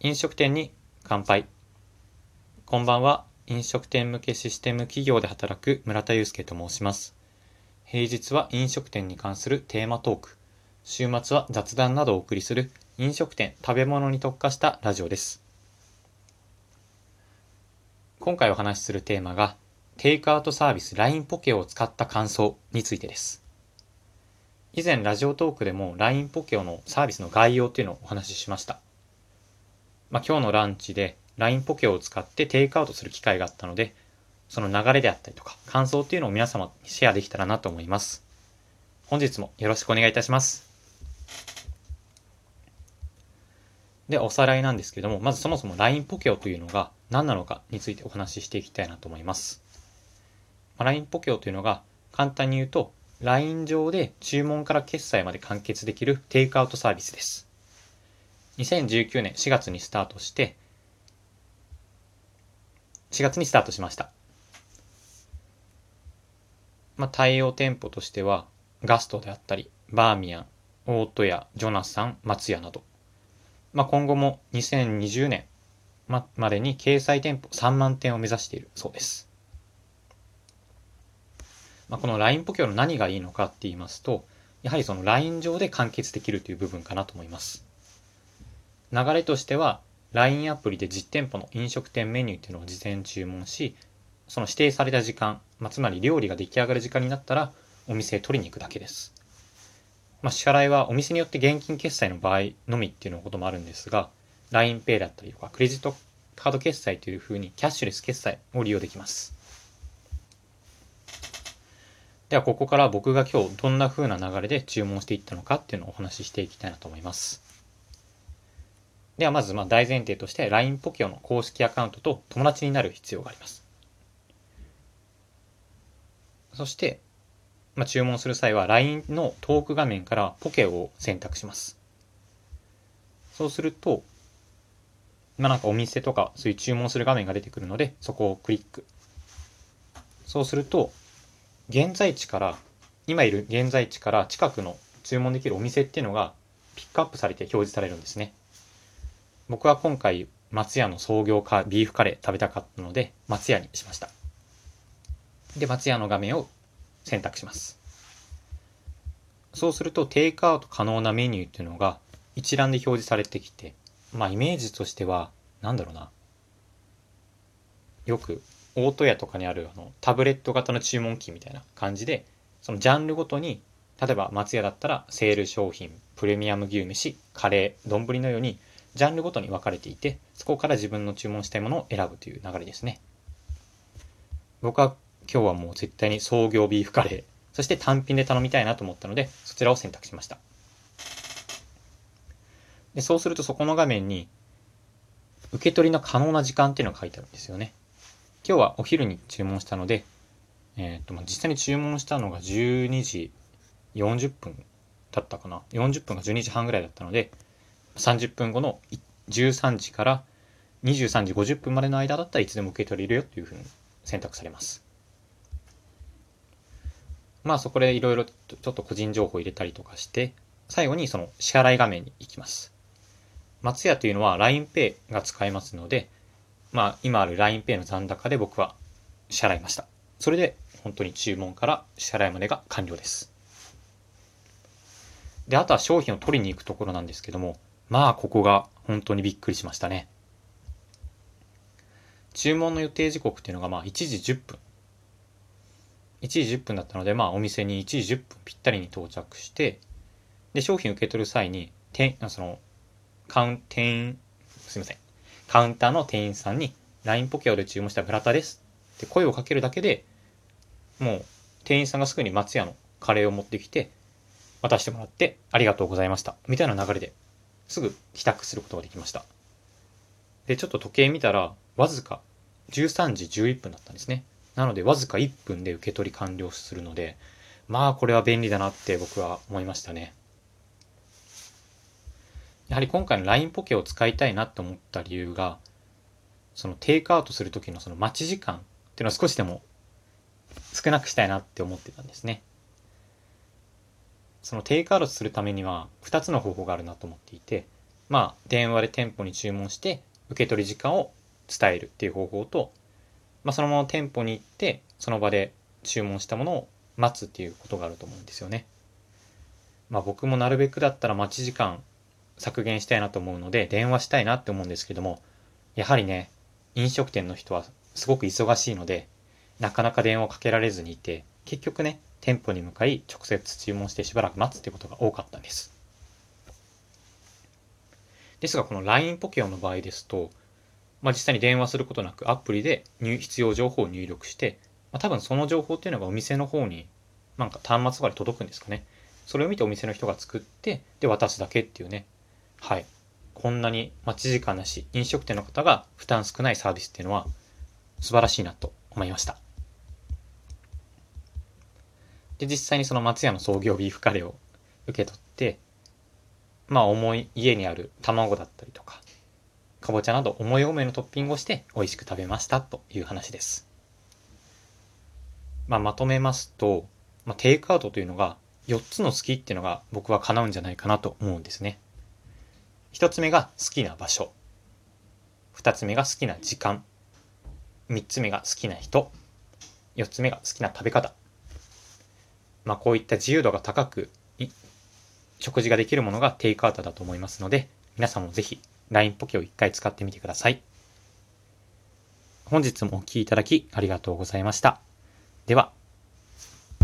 飲食店に乾杯。こんばんは。飲食店向けシステム企業で働く村田祐介と申します。平日は飲食店に関するテーマトーク。週末は雑談などをお送りする飲食店、食べ物に特化したラジオです。今回お話しするテーマが、テイクアウトサービス LINE ポケを使った感想についてです。以前ラジオトークでも LINE ポケオのサービスの概要っていうのをお話ししました。まあ、今日のランチで LINE ポケを使ってテイクアウトする機会があったので、その流れであったりとか感想っていうのを皆様にシェアできたらなと思います。本日もよろしくお願いいたします。で、おさらいなんですけども、まずそもそも LINE ポケオというのが何なのかについてお話ししていきたいなと思います。まあ、LINE ポケオというのが簡単に言うと、LINE 上で注文から決済まで完結できるテイクアウトサービスです。2019年4月にスタートして、4月にスタートしました。まあ、対応店舗としては、ガストであったり、バーミヤン、オートヤ、ジョナサン、松屋など。まあ、今後も2020年までに掲載店舗3万店を目指しているそうです。まあ、この LINE ポケの何がいいのかって言いますと、やはりその LINE 上で完結できるという部分かなと思います。流れとしては LINE アプリで実店舗の飲食店メニューっていうのを事前注文しその指定された時間、まあ、つまり料理が出来上がる時間になったらお店へ取りに行くだけです、まあ、支払いはお店によって現金決済の場合のみっていうのこともあるんですが LINEPay だったりとかクレジットカード決済というふうにキャッシュレス決済を利用できます。ではここから僕が今日どんな風な流れで注文していったのかっていうのをお話ししていきたいなと思います。ではまずまあ大前提として LINE ポケオの公式アカウントと友達になる必要があります。そして、まあ、注文する際は LINE のトーク画面からポケオを選択します。そうすると、まあ、なんかお店とかそういう注文する画面が出てくるので、そこをクリック。そうすると、現在地から、今いる現在地から近くの注文できるお店っていうのがピックアップされて表示されるんですね。僕は今回松屋の創業かビーフカレー食べたかったので松屋にしました。で松屋の画面を選択します。そうするとテイクアウト可能なメニューっていうのが一覧で表示されてきてまあイメージとしては何だろうな。よく大戸屋とかにあるあのタブレット型の注文機みたいな感じでそのジャンルごとに例えば松屋だったらセール商品プレミアム牛飯カレー丼のようにジャンルごとに分かれていて、そこから自分の注文したいものを選ぶという流れですね。僕は今日はもう絶対に創業ビーフカレー、そして単品で頼みたいなと思ったので、そちらを選択しました。でそうするとそこの画面に、受け取りの可能な時間っていうのが書いてあるんですよね。今日はお昼に注文したので、えっ、ー、と、実際に注文したのが12時40分だったかな。40分か12時半ぐらいだったので、30分後の13時から23時50分までの間だったらいつでも受け取れるよというふうに選択されます。まあそこでいろいろちょっと個人情報入れたりとかして、最後にその支払い画面に行きます。松屋というのは LINEPay が使えますので、まあ今ある LINEPay の残高で僕は支払いました。それで本当に注文から支払いまでが完了です。で、あとは商品を取りに行くところなんですけども、まあ、ここが本当にびっくりしましたね。注文の予定時刻っていうのがまあ1時10分。1時10分だったので、まあお店に1時10分ぴったりに到着して、で、商品受け取る際に、店、その、カウン、店員、すいません。カウンターの店員さんに、LINE ポケオで注文した村田ですって声をかけるだけで、もう店員さんがすぐに松屋のカレーを持ってきて、渡してもらって、ありがとうございました。みたいな流れですぐ帰宅することができました。で、ちょっと時計見たら、わずか13時11分だったんですね。なので、わずか1分で受け取り完了するので、まあ、これは便利だなって僕は思いましたね。やはり今回の LINE ポケを使いたいなって思った理由が、そのテイクアウトする時のその待ち時間っていうのを少しでも少なくしたいなって思ってたんですね。そのテイクアウトするためには2つの方法があるなと思っていてまあ、電話で店舗に注文して、受け取り時間を伝えるっていう方法と、まあ、そのまま店舗に行って、その場で注文したものを待つっていうことがあると思うんですよね。まあ僕もなるべくだったら待ち時間削減したいなと思うので電話したいなって思うんですけども、やはりね、飲食店の人はすごく忙しいので、なかなか電話をかけられずにいて、結局ね、店舗に向かい直接注文してしばらく待つってことが多かったんです。ですがこの LINE ポケオの場合ですと、まあ、実際に電話することなくアプリで必要情報を入力して、まあ、多分その情報っていうのがお店の方になんか端末とかで届くんですかね。それを見てお店の人が作って、で渡すだけっていうね。はい。こんなに待ち時間なし、飲食店の方が負担少ないサービスっていうのは素晴らしいなと思いました。で、実際にその松屋の創業ビーフカレーを受け取って、まあ思い、家にある卵だったりとか、かぼちゃなど思い思いのトッピングをして美味しく食べましたという話です。まあまとめますと、まあ、テイクアウトというのが4つの好きっていうのが僕は叶うんじゃないかなと思うんですね。1つ目が好きな場所。2つ目が好きな時間。3つ目が好きな人。4つ目が好きな食べ方。まあこういった自由度が高く食事ができるものがテイクアウトだと思いますので、皆さんもぜひ LINE ポケを一回使ってみてください。本日もお聴きいただきありがとうございました。では、